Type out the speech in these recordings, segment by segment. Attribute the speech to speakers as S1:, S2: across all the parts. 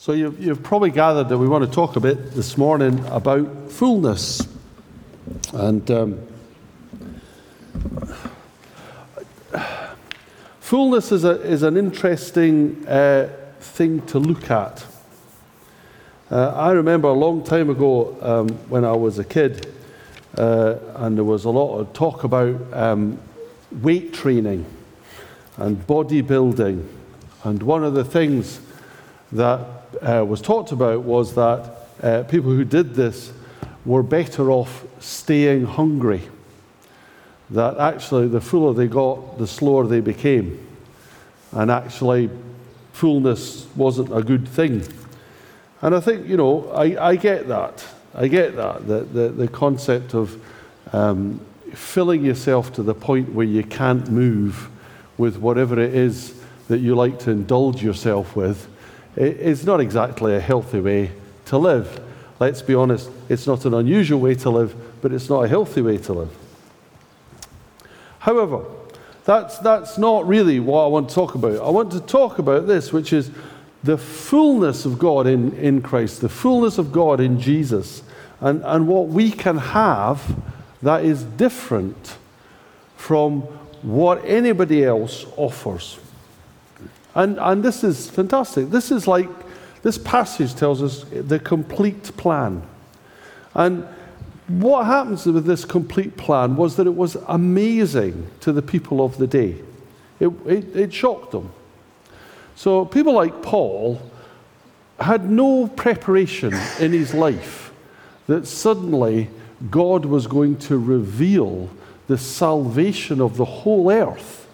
S1: So you've, you've probably gathered that we want to talk a bit this morning about fullness. And um, fullness is, a, is an interesting uh, thing to look at. Uh, I remember a long time ago um, when I was a kid, uh, and there was a lot of talk about um, weight training and bodybuilding. And one of the things that uh, was talked about was that uh, people who did this were better off staying hungry. That actually, the fuller they got, the slower they became. And actually, fullness wasn't a good thing. And I think, you know, I, I get that. I get that. The, the, the concept of um, filling yourself to the point where you can't move with whatever it is that you like to indulge yourself with is not exactly a healthy way to live. Let's be honest, it's not an unusual way to live, but it's not a healthy way to live. However, that's, that's not really what I want to talk about. I want to talk about this, which is the fullness of God in, in Christ, the fullness of God in Jesus, and, and what we can have that is different from what anybody else offers. And, and this is fantastic. This is like, this passage tells us the complete plan. And what happens with this complete plan was that it was amazing to the people of the day. It, it, it shocked them. So people like Paul had no preparation in his life that suddenly God was going to reveal the salvation of the whole earth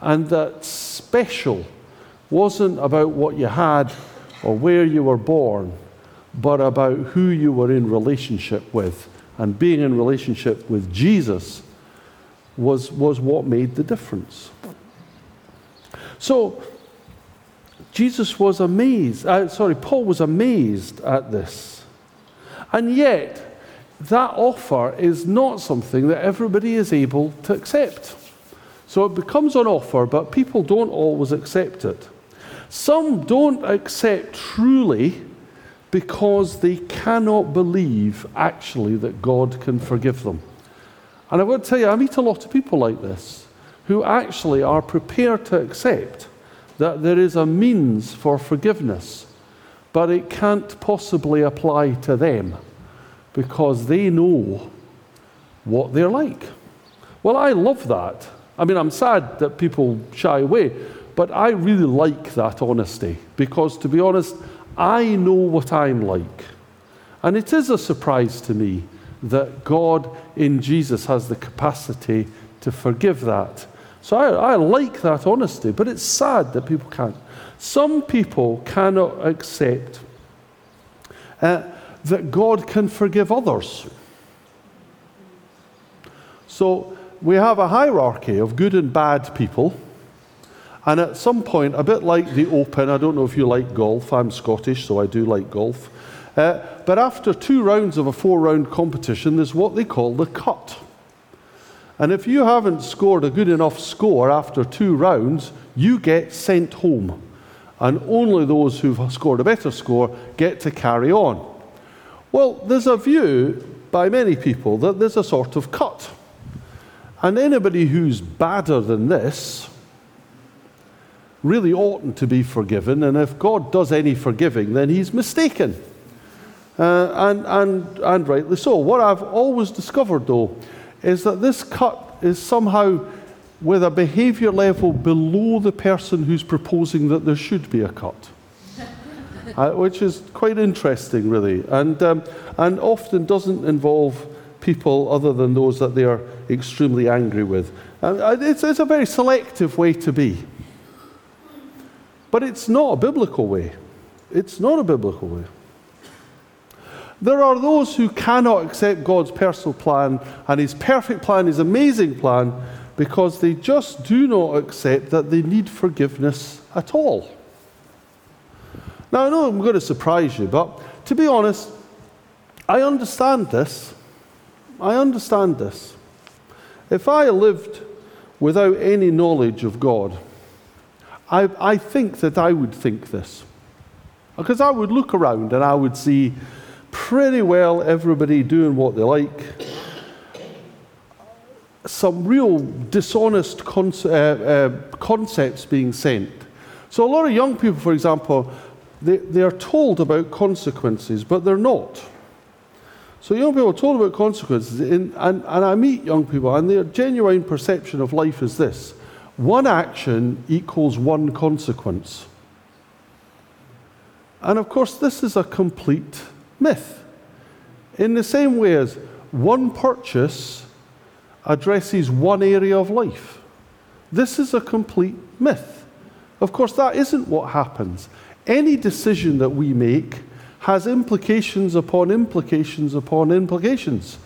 S1: and that special wasn't about what you had or where you were born, but about who you were in relationship with. And being in relationship with Jesus was, was what made the difference. So, Jesus was amazed. Uh, sorry, Paul was amazed at this. And yet, that offer is not something that everybody is able to accept. So it becomes an offer, but people don't always accept it. Some don't accept truly because they cannot believe actually that God can forgive them. And I to tell you, I meet a lot of people like this who actually are prepared to accept that there is a means for forgiveness, but it can't possibly apply to them because they know what they're like. Well, I love that. I mean, I'm sad that people shy away, but I really like that honesty because, to be honest, I know what I'm like. And it is a surprise to me that God in Jesus has the capacity to forgive that. So I, I like that honesty, but it's sad that people can't. Some people cannot accept uh, that God can forgive others. So we have a hierarchy of good and bad people. And at some point, a bit like the Open, I don't know if you like golf, I'm Scottish, so I do like golf. Uh, but after two rounds of a four round competition, there's what they call the cut. And if you haven't scored a good enough score after two rounds, you get sent home. And only those who've scored a better score get to carry on. Well, there's a view by many people that there's a sort of cut. And anybody who's badder than this really oughtn't to be forgiven. And if God does any forgiving, then he's mistaken. Uh, and, and, and rightly so. What I've always discovered, though, is that this cut is somehow with a behavior level below the person who's proposing that there should be a cut uh, which is quite interesting, really, and, um, and often doesn't involve people other than those that they are extremely angry with. Uh, it's, it's a very selective way to be. But it's not a biblical way. It's not a biblical way. There are those who cannot accept God's personal plan and His perfect plan, His amazing plan, because they just do not accept that they need forgiveness at all. Now, I know I'm going to surprise you, but to be honest, I understand this. I understand this. If I lived without any knowledge of God, I, I think that I would think this. Because I would look around and I would see pretty well everybody doing what they like. Some real dishonest uh, uh, concepts being sent. So, a lot of young people, for example, they, they are told about consequences, but they're not. So, young people told about consequences, in, and, and I meet young people, and their genuine perception of life is this one action equals one consequence. And of course, this is a complete myth. In the same way as one purchase addresses one area of life, this is a complete myth. Of course, that isn't what happens. Any decision that we make has implications upon implications upon implications.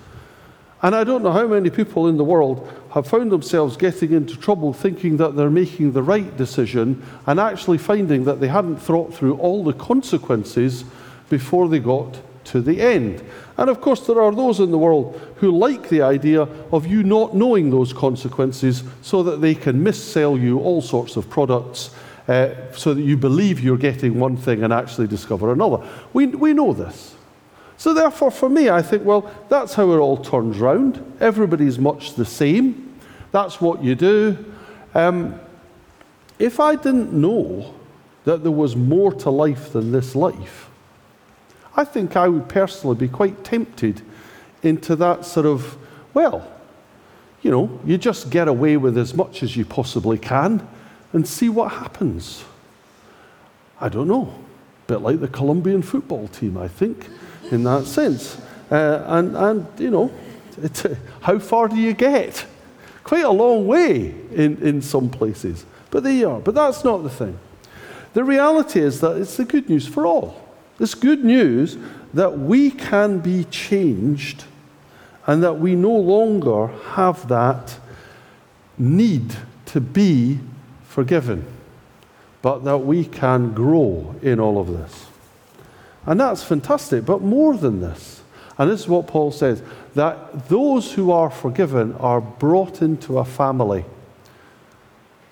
S1: And I don't know how many people in the world have found themselves getting into trouble thinking that they're making the right decision and actually finding that they hadn't thought through all the consequences before they got to the end. And of course, there are those in the world who like the idea of you not knowing those consequences so that they can missell you all sorts of products uh, so that you believe you're getting one thing and actually discover another. We, we know this. So, therefore, for me, I think, well, that's how it all turns round. Everybody's much the same. That's what you do. Um, if I didn't know that there was more to life than this life, I think I would personally be quite tempted into that sort of, well, you know, you just get away with as much as you possibly can and see what happens. I don't know. A bit like the Colombian football team, I think in that sense. Uh, and, and, you know, uh, how far do you get? Quite a long way in, in some places. But there you are. But that's not the thing. The reality is that it's the good news for all. It's good news that we can be changed and that we no longer have that need to be forgiven, but that we can grow in all of this. And that's fantastic. But more than this, and this is what Paul says that those who are forgiven are brought into a family.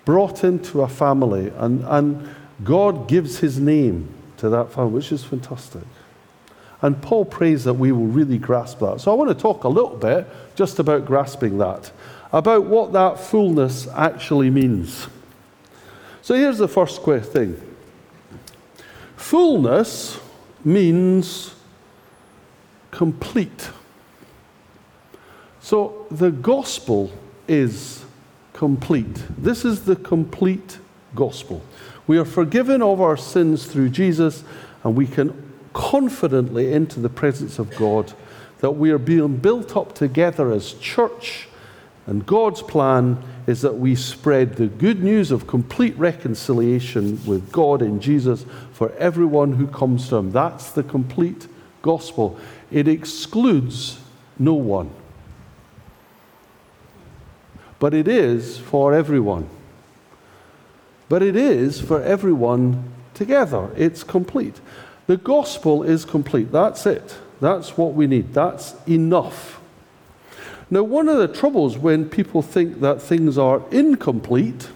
S1: Brought into a family. And, and God gives his name to that family, which is fantastic. And Paul prays that we will really grasp that. So I want to talk a little bit just about grasping that, about what that fullness actually means. So here's the first thing fullness means complete. So the gospel is complete. This is the complete gospel. We are forgiven of our sins through Jesus, and we can confidently enter the presence of God that we are being built up together as church. And God's plan is that we spread the good news of complete reconciliation with God in Jesus for everyone who comes to Him. That's the complete gospel. It excludes no one, but it is for everyone. But it is for everyone together. It's complete. The gospel is complete. That's it. That's what we need. That's enough. Now, one of the troubles when people think that things are incomplete,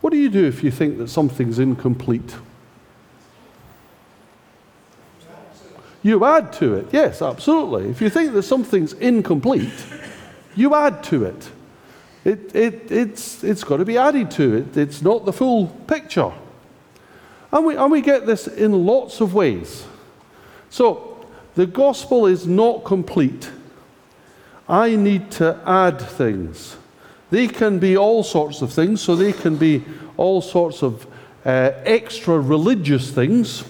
S1: what do you do if you think that something's incomplete? You add to it. Yes, absolutely. If you think that something's incomplete, you add to it. It, it, it's, it's got to be added to it. It's not the full picture. And we, and we get this in lots of ways. So, the gospel is not complete I need to add things. They can be all sorts of things, so they can be all sorts of uh, extra religious things.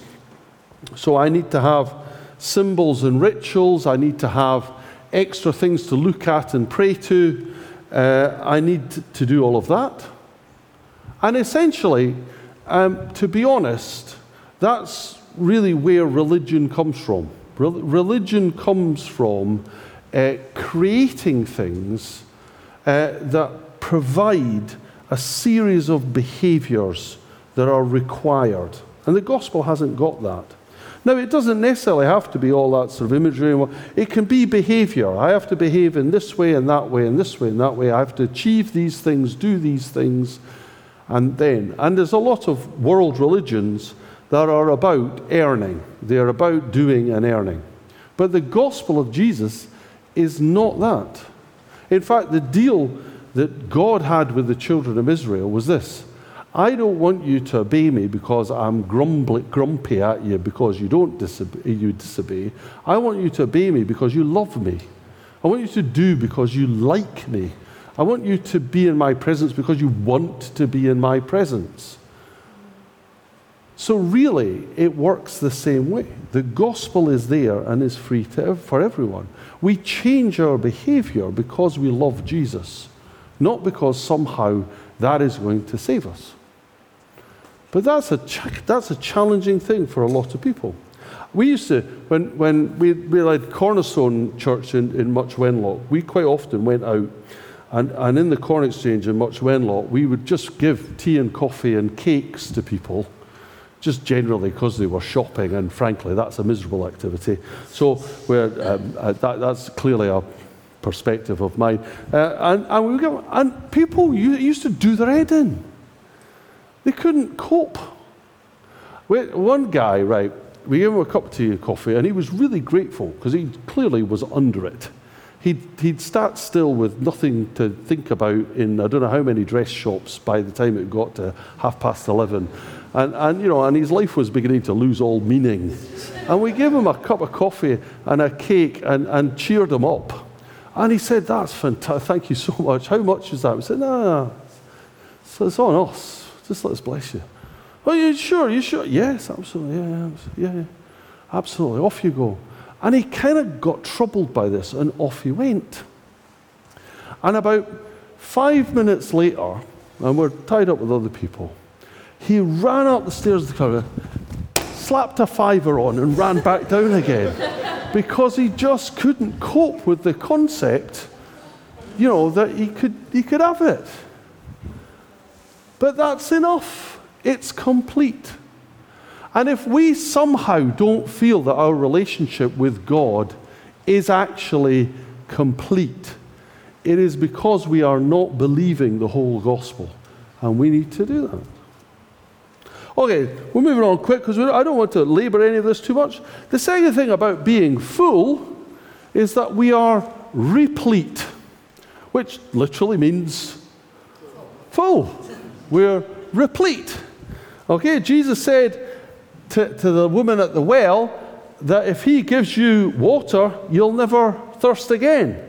S1: So I need to have symbols and rituals, I need to have extra things to look at and pray to. Uh, I need to do all of that. And essentially, um, to be honest, that's really where religion comes from. Re- religion comes from uh, creating things uh, that provide a series of behaviors that are required. And the gospel hasn't got that. Now, it doesn't necessarily have to be all that sort of imagery. It can be behavior. I have to behave in this way and that way and this way and that way. I have to achieve these things, do these things, and then. And there's a lot of world religions that are about earning. They are about doing and earning. But the gospel of Jesus is not that. In fact, the deal that God had with the children of Israel was this I don't want you to obey me because I'm grumbly, grumpy at you because you don't disobey, you disobey. I want you to obey me because you love me. I want you to do because you like me. I want you to be in my presence because you want to be in my presence. So, really, it works the same way. The gospel is there and is free to, for everyone. We change our behavior because we love Jesus, not because somehow that is going to save us. But that's a, ch- that's a challenging thing for a lot of people. We used to, when, when we, we had Cornerstone Church in, in Much Wenlock, we quite often went out and, and in the Corn Exchange in Much Wenlock, we would just give tea and coffee and cakes to people just generally because they were shopping, and frankly, that's a miserable activity. So um, uh, that, that's clearly a perspective of mine. Uh, and, and, we and people used to do their head in. They couldn't cope. We, one guy, right, we gave him a cup of tea and coffee, and he was really grateful because he clearly was under it. He'd, he'd start still with nothing to think about in I don't know how many dress shops by the time it got to half past 11. And, and, you know, and his life was beginning to lose all meaning. And we gave him a cup of coffee and a cake and, and cheered him up. And he said, That's fantastic. Thank you so much. How much is that? We said, No, no, no. So it's on us. Just let us bless you. Oh, you sure? You sure? Yes, absolutely. Yeah, yeah, yeah. Absolutely. Off you go. And he kind of got troubled by this and off he went. And about five minutes later, and we're tied up with other people, he ran up the stairs of the car, slapped a fiver on, and ran back down again because he just couldn't cope with the concept, you know, that he could, he could have it. But that's enough, it's complete. And if we somehow don't feel that our relationship with God is actually complete, it is because we are not believing the whole gospel. And we need to do that. Okay, we're moving on quick because I don't want to labor any of this too much. The second thing about being full is that we are replete, which literally means full. We're replete. Okay, Jesus said to, to the woman at the well that if he gives you water, you'll never thirst again.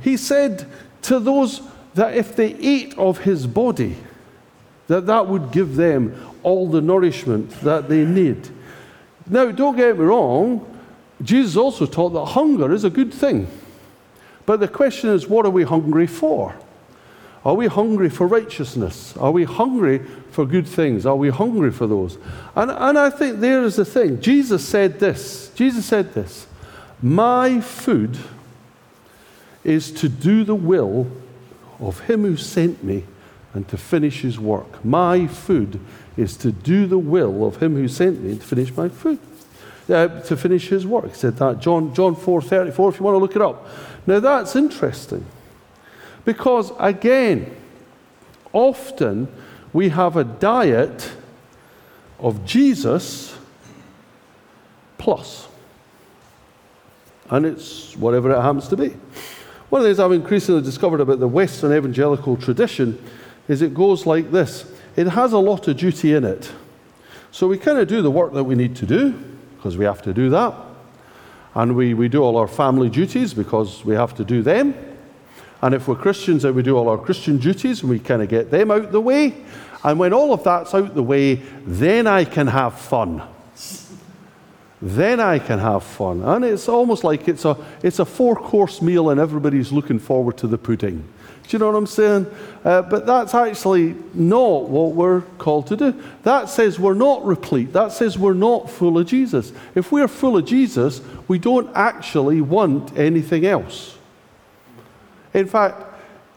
S1: He said to those that if they ate of his body, that that would give them all the nourishment that they need. Now, don't get me wrong, Jesus also taught that hunger is a good thing. But the question is, what are we hungry for? Are we hungry for righteousness? Are we hungry for good things? Are we hungry for those? And, and I think there is the thing. Jesus said this. Jesus said this. My food is to do the will of him who sent me and to finish his work. My food is to do the will of him who sent me to finish my food, uh, to finish his work. He said that, John, John 4 34, if you want to look it up. Now that's interesting because, again, often we have a diet of Jesus plus. And it's whatever it happens to be. One of the things I've increasingly discovered about the Western evangelical tradition is it goes like this it has a lot of duty in it. So we kind of do the work that we need to do because we have to do that. And we, we do all our family duties because we have to do them. And if we're Christians, then we do all our Christian duties and we kind of get them out the way. And when all of that's out the way, then I can have fun. Then I can have fun. And it's almost like it's a, it's a four course meal and everybody's looking forward to the pudding. Do you know what I'm saying? Uh, but that's actually not what we're called to do. That says we're not replete. That says we're not full of Jesus. If we're full of Jesus, we don't actually want anything else. In fact,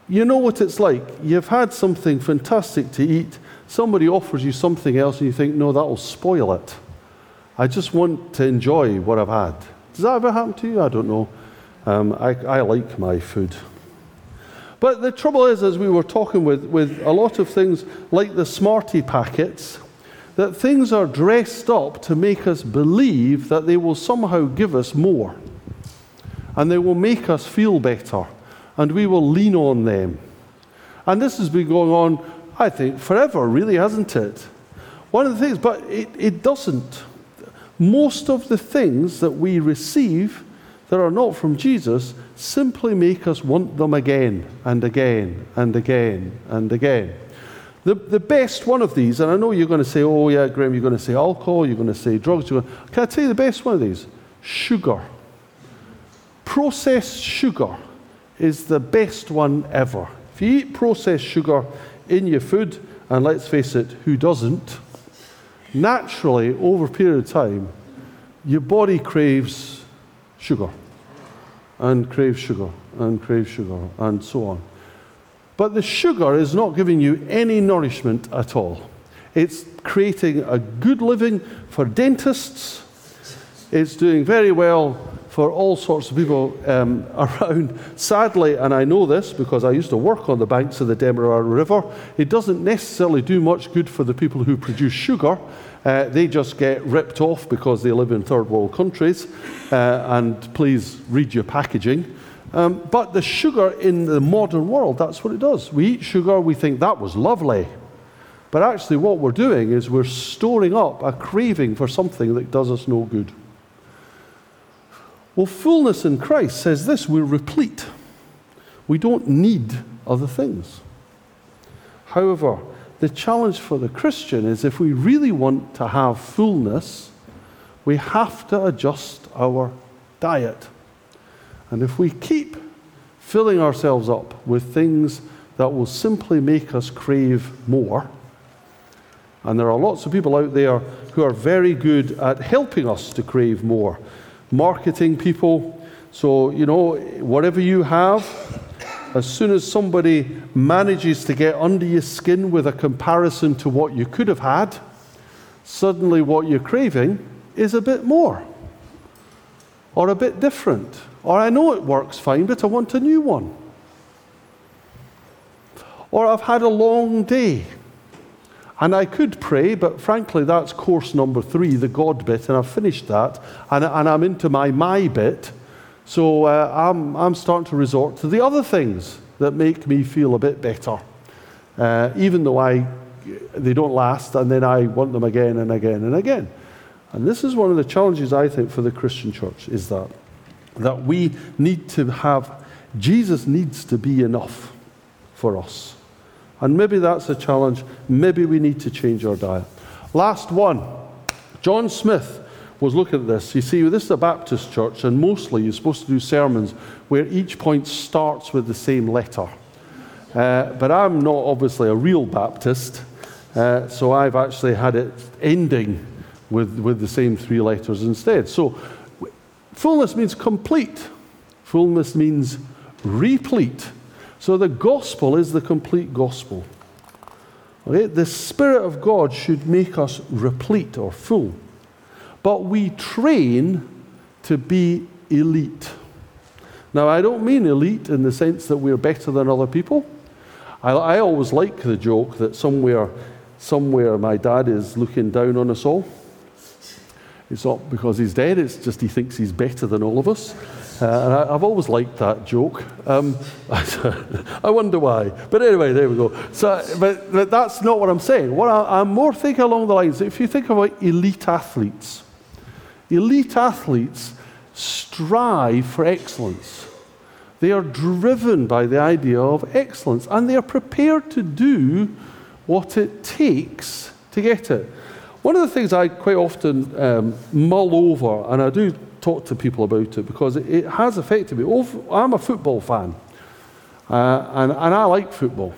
S1: you know what it's like. You've had something fantastic to eat, somebody offers you something else, and you think, no, that'll spoil it. I just want to enjoy what I've had. Does that ever happen to you? I don't know. Um, I, I like my food. But the trouble is, as we were talking with, with a lot of things like the Smartie packets, that things are dressed up to make us believe that they will somehow give us more. And they will make us feel better. And we will lean on them. And this has been going on, I think, forever, really, hasn't it? One of the things, but it, it doesn't. Most of the things that we receive that are not from Jesus simply make us want them again and again and again and again. The, the best one of these, and I know you're going to say, oh, yeah, Graham, you're going to say alcohol, you're going to say drugs. Can I tell you the best one of these? Sugar. Processed sugar is the best one ever. If you eat processed sugar in your food, and let's face it, who doesn't? Naturally, over a period of time, your body craves sugar and crave sugar and crave sugar and so on. But the sugar is not giving you any nourishment at all. It's creating a good living for dentists. It's doing very well for all sorts of people um, around. Sadly, and I know this because I used to work on the banks of the Demerara River, it doesn't necessarily do much good for the people who produce sugar. Uh, they just get ripped off because they live in third world countries. Uh, and please read your packaging. Um, but the sugar in the modern world, that's what it does. We eat sugar, we think that was lovely. But actually, what we're doing is we're storing up a craving for something that does us no good. Well, fullness in Christ says this we're replete. We don't need other things. However, the challenge for the Christian is if we really want to have fullness, we have to adjust our diet. And if we keep filling ourselves up with things that will simply make us crave more, and there are lots of people out there who are very good at helping us to crave more. Marketing people. So, you know, whatever you have, as soon as somebody manages to get under your skin with a comparison to what you could have had, suddenly what you're craving is a bit more or a bit different. Or I know it works fine, but I want a new one. Or I've had a long day. And I could pray, but frankly, that's course number three, the God bit, and I've finished that. And, and I'm into my my bit. So uh, I'm, I'm starting to resort to the other things that make me feel a bit better. Uh, even though I, they don't last, and then I want them again and again and again. And this is one of the challenges, I think, for the Christian church, is that that we need to have, Jesus needs to be enough for us. And maybe that's a challenge. Maybe we need to change our diet. Last one John Smith was looking at this. You see, this is a Baptist church, and mostly you're supposed to do sermons where each point starts with the same letter. Uh, but I'm not obviously a real Baptist, uh, so I've actually had it ending with, with the same three letters instead. So Fullness means complete, fullness means replete. So the gospel is the complete gospel. Okay? The Spirit of God should make us replete or full. But we train to be elite. Now, I don't mean elite in the sense that we're better than other people. I, I always like the joke that somewhere, somewhere my dad is looking down on us all. It's not because he's dead, it's just he thinks he's better than all of us. Uh, and I, have always liked that joke. Um, I wonder why. But anyway, there we go. So, but, but that's not what I'm saying. What I, I'm more thinking along the lines if you think about elite athletes, elite athletes strive for excellence. They are driven by the idea of excellence and they are prepared to do what it takes to get it. One of the things I quite often um, mull over, and I do talk to people about it because it, it has affected me. I'm a football fan, uh, and, and I like football.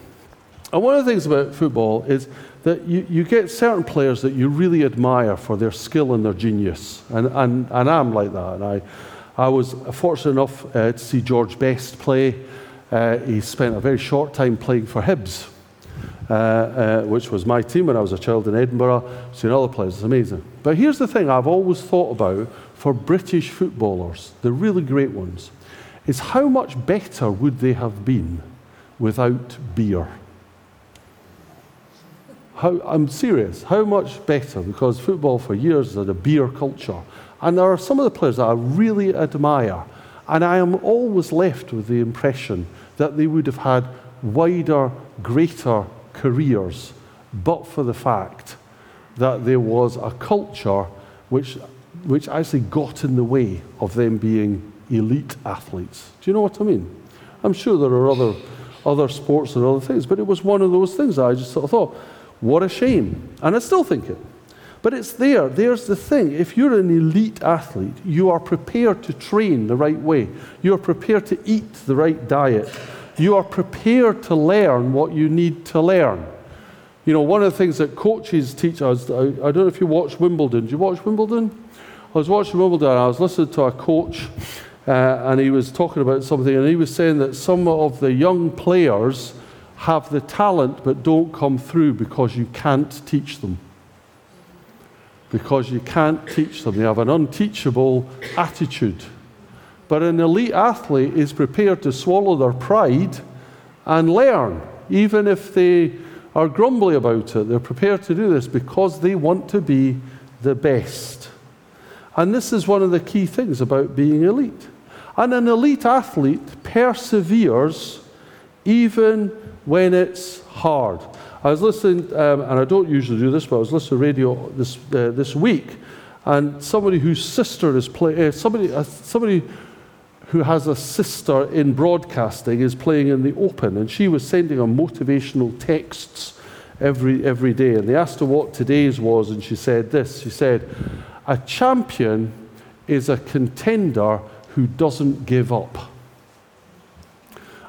S1: And one of the things about football is that you, you get certain players that you really admire for their skill and their genius. And, and, and I'm like that. And I, I was fortunate enough uh, to see George Best play. Uh, he spent a very short time playing for Hibs uh, uh, which was my team when I was a child in Edinburgh. Seen other players, it's amazing. But here's the thing I've always thought about for British footballers, the really great ones, is how much better would they have been without beer? how, I'm serious, how much better, because football for years had a beer culture. And there are some of the players that I really admire. And I am always left with the impression that they would have had wider, greater careers, but for the fact that there was a culture which, which actually got in the way of them being elite athletes. Do you know what I mean? I'm sure there are other, other sports and other things, but it was one of those things that I just sort of thought, what a shame. And I still think it. But it's there. There's the thing. If you're an elite athlete, you are prepared to train the right way. You are prepared to eat the right diet. You are prepared to learn what you need to learn. You know, one of the things that coaches teach us, I, I don't know if you watch Wimbledon. Do you watch Wimbledon? I was watching Wimbledon I was listening to a coach uh, and he was talking about something and he was saying that some of the young players have the talent but don't come through because you can't teach them. Because you can't teach them. They have an unteachable attitude. But an elite athlete is prepared to swallow their pride and learn, even if they are grumbly about it. They're prepared to do this because they want to be the best. And this is one of the key things about being elite. And an elite athlete perseveres even when it's hard. I was listening, um, and I don't usually do this, but I was listening to radio this, uh, this week, and somebody whose sister is playing, uh, somebody, uh, somebody who has a sister in broadcasting is playing in the open, and she was sending her motivational texts every, every day. And they asked her what today's was, and she said this She said, A champion is a contender who doesn't give up.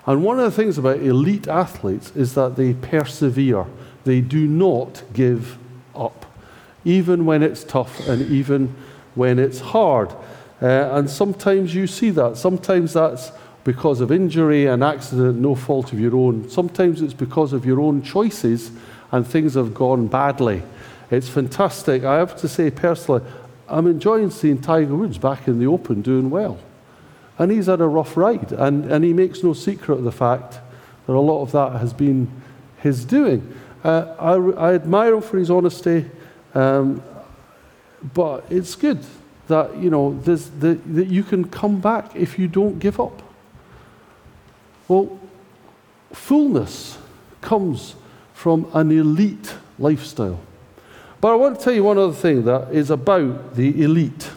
S1: And one of the things about elite athletes is that they persevere, they do not give up, even when it's tough and even when it's hard. Uh, and sometimes you see that. Sometimes that's because of injury, an accident, no fault of your own. Sometimes it's because of your own choices and things have gone badly. It's fantastic. I have to say personally, I'm enjoying seeing Tiger Woods back in the Open doing well. And he's had a rough ride. And, and he makes no secret of the fact that a lot of that has been his doing. Uh, I, I, admire him for his honesty, um, but it's good that, you know, the, that you can come back if you don't give up. Well, fullness comes from an elite lifestyle. But I want to tell you one other thing that is about the elite.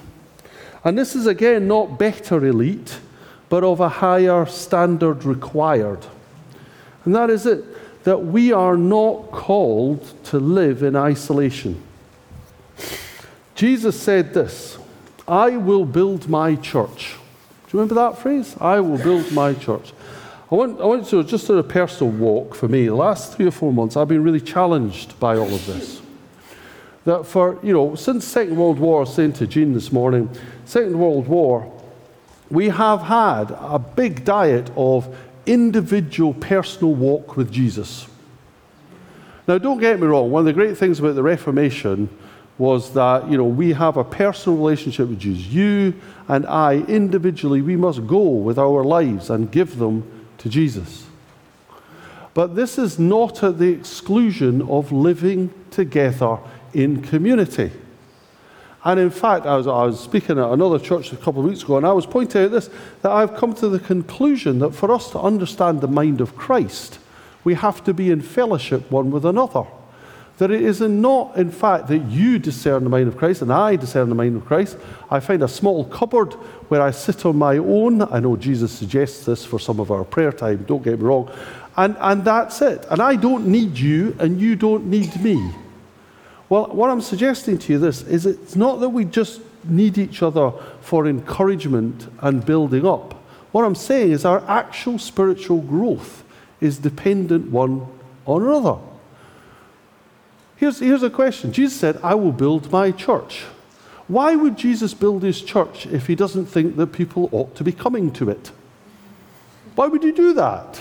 S1: And this is again not better elite, but of a higher standard required. And that is it that we are not called to live in isolation. Jesus said this I will build my church. Do you remember that phrase? I will build my church. I want, I want to just do a personal walk for me. The last three or four months, I've been really challenged by all of this. That for, you know, since Second World War, saying to Jean this morning, Second World War, we have had a big diet of individual personal walk with Jesus. Now, don't get me wrong, one of the great things about the Reformation was that, you know, we have a personal relationship with Jesus. You and I, individually, we must go with our lives and give them to Jesus. But this is not at the exclusion of living together in community. And in fact, I was, I was speaking at another church a couple of weeks ago, and I was pointing out this that I've come to the conclusion that for us to understand the mind of Christ, we have to be in fellowship one with another. That it is not, in fact, that you discern the mind of Christ and I discern the mind of Christ. I find a small cupboard where I sit on my own. I know Jesus suggests this for some of our prayer time, don't get me wrong. And, and that's it. And I don't need you, and you don't need me. Well, what I'm suggesting to you this is it's not that we just need each other for encouragement and building up. What I'm saying is our actual spiritual growth is dependent one on another. Here's, here's a question Jesus said, I will build my church. Why would Jesus build his church if he doesn't think that people ought to be coming to it? Why would he do that?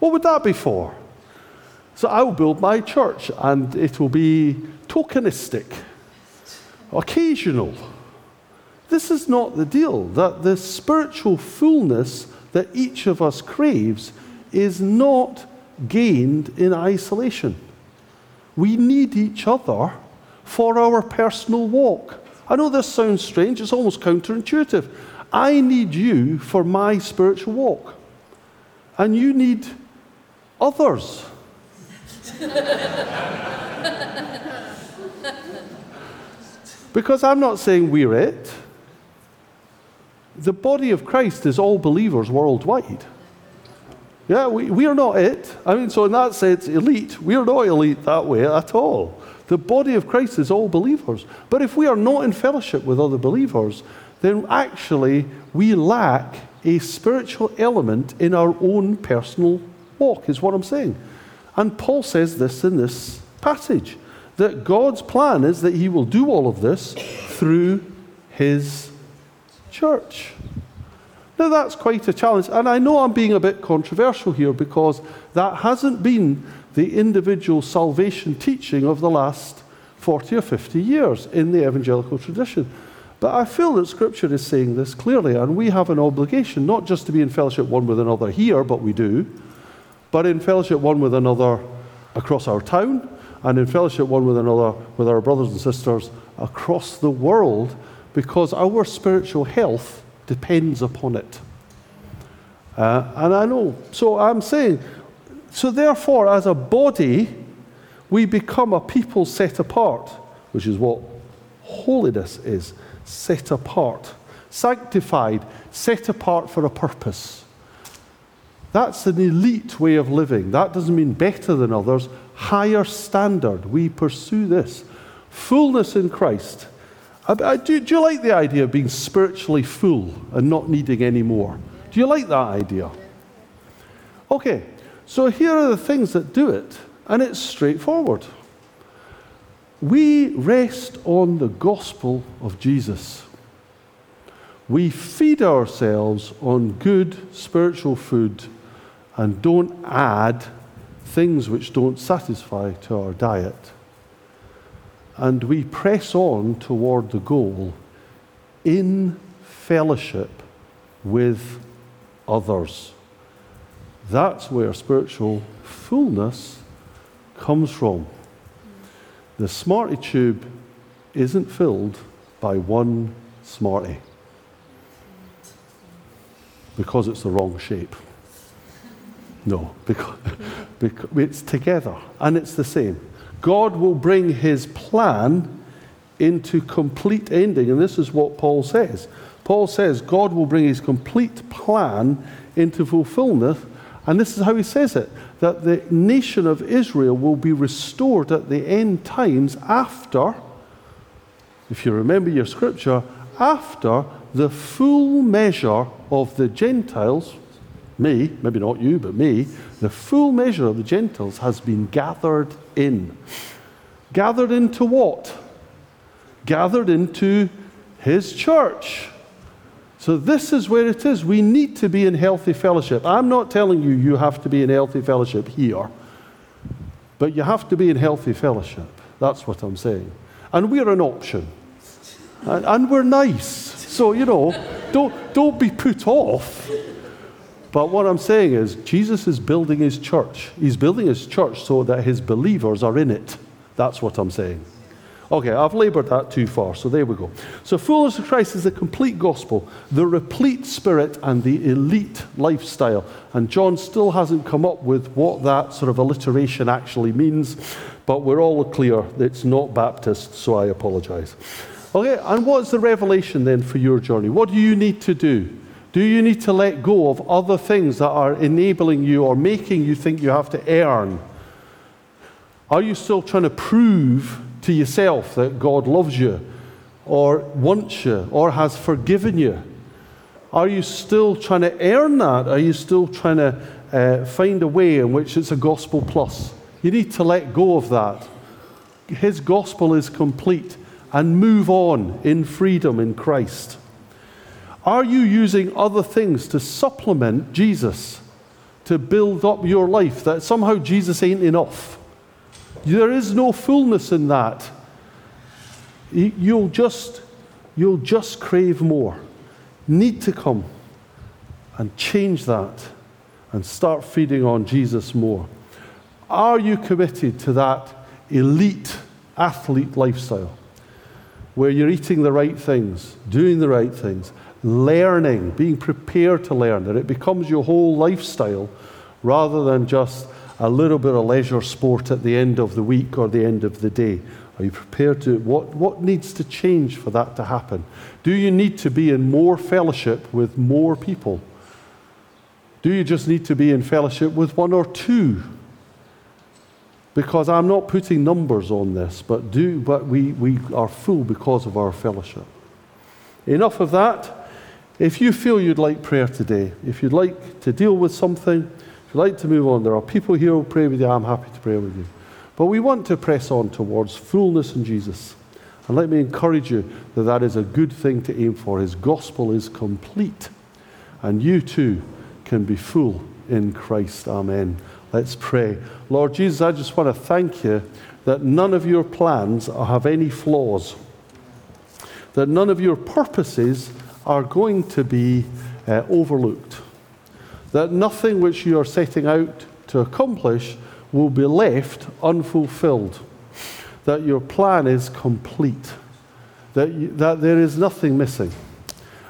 S1: What would that be for? So I will build my church and it will be tokenistic, occasional. This is not the deal. That the spiritual fullness that each of us craves is not gained in isolation. we need each other for our personal walk. I know this sounds strange, it's almost counterintuitive. I need you for my spiritual walk, and you need others. because I'm not saying we're it. The body of Christ is all believers worldwide. Yeah, we, we are not it. I mean, so in that sense, elite. We are not elite that way at all. The body of Christ is all believers. But if we are not in fellowship with other believers, then actually we lack a spiritual element in our own personal walk, is what I'm saying. And Paul says this in this passage that God's plan is that he will do all of this through his church. Now, that's quite a challenge. And I know I'm being a bit controversial here because that hasn't been the individual salvation teaching of the last 40 or 50 years in the evangelical tradition. But I feel that Scripture is saying this clearly, and we have an obligation not just to be in fellowship one with another here, but we do, but in fellowship one with another across our town, and in fellowship one with another with our brothers and sisters across the world, because our spiritual health depends upon it. Uh, and I know, so I'm saying, so therefore, as a body, we become a people set apart, which is what holiness is set apart, sanctified, set apart for a purpose. That's an elite way of living. That doesn't mean better than others, higher standard. We pursue this. Fullness in Christ I, I, do, do you like the idea of being spiritually full and not needing any more? Do you like that idea? Okay, so here are the things that do it, and it's straightforward. We rest on the gospel of Jesus. We feed ourselves on good spiritual food and don't add things which don't satisfy to our diet and we press on toward the goal in fellowship with others. That's where spiritual fullness comes from. The Smartie tube isn't filled by one Smartie because it's the wrong shape. No, because, because it's together and it's the same. God will bring his plan into complete ending. And this is what Paul says. Paul says God will bring his complete plan into fulfillment. And this is how he says it that the nation of Israel will be restored at the end times after, if you remember your scripture, after the full measure of the Gentiles, me, maybe not you, but me, the full measure of the Gentiles has been gathered in. Gathered into what? Gathered into his church. So, this is where it is. We need to be in healthy fellowship. I'm not telling you you have to be in healthy fellowship here, but you have to be in healthy fellowship. That's what I'm saying. And we're an option. And, and we're nice. So, you know, don't, don't be put off but what I'm saying is, Jesus is building his church. He's building his church so that his believers are in it. That's what I'm saying. Okay, I've labored that too far, so there we go. So, fullness of Christ is the complete gospel, the replete spirit, and the elite lifestyle. And John still hasn't come up with what that sort of alliteration actually means, but we're all clear it's not Baptist, so I apologize. Okay, and what's the revelation then for your journey? What do you need to do? Do you need to let go of other things that are enabling you or making you think you have to earn? Are you still trying to prove to yourself that God loves you or wants you or has forgiven you? Are you still trying to earn that? Are you still trying to uh, find a way in which it's a gospel plus? You need to let go of that. His gospel is complete and move on in freedom in Christ. Are you using other things to supplement Jesus, to build up your life, that somehow Jesus ain't enough? There is no fullness in that. You'll just, you'll just crave more. Need to come and change that and start feeding on Jesus more. Are you committed to that elite athlete lifestyle where you're eating the right things, doing the right things, learning, being prepared to learn, that it becomes your whole lifestyle rather than just a little bit of leisure sport at the end of the week or the end of the day. Are you prepared to? What, what needs to change for that to happen? Do you need to be in more fellowship with more people? Do you just need to be in fellowship with one or two? Because I'm not putting numbers on this, but, do, but we, we are full because of our fellowship. Enough of that. If you feel you'd like prayer today, if you'd like to deal with something, if you'd like to move on, there are people here who pray with you. I'm happy to pray with you. But we want to press on towards fullness in Jesus. And let me encourage you that that is a good thing to aim for. His gospel is complete. And you too can be full in Christ. Amen. Let's pray. Lord Jesus, I just want to thank you that none of your plans have any flaws, that none of your purposes are going to be uh, overlooked, that nothing which you are setting out to accomplish will be left unfulfilled, that your plan is complete, that, you, that there is nothing missing.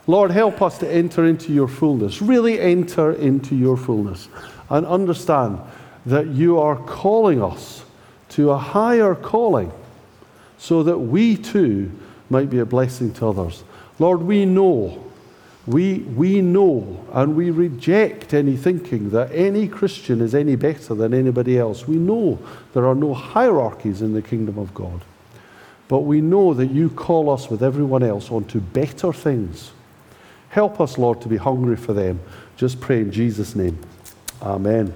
S1: Lord, help us to enter into your fullness, really enter into your fullness, and understand that you are calling us to a higher calling so that we too might be a blessing to others. Lord, we know, we, we know, and we reject any thinking that any Christian is any better than anybody else. We know there are no hierarchies in the kingdom of God. But we know that you call us with everyone else onto better things. Help us, Lord, to be hungry for them. Just pray in Jesus' name. Amen.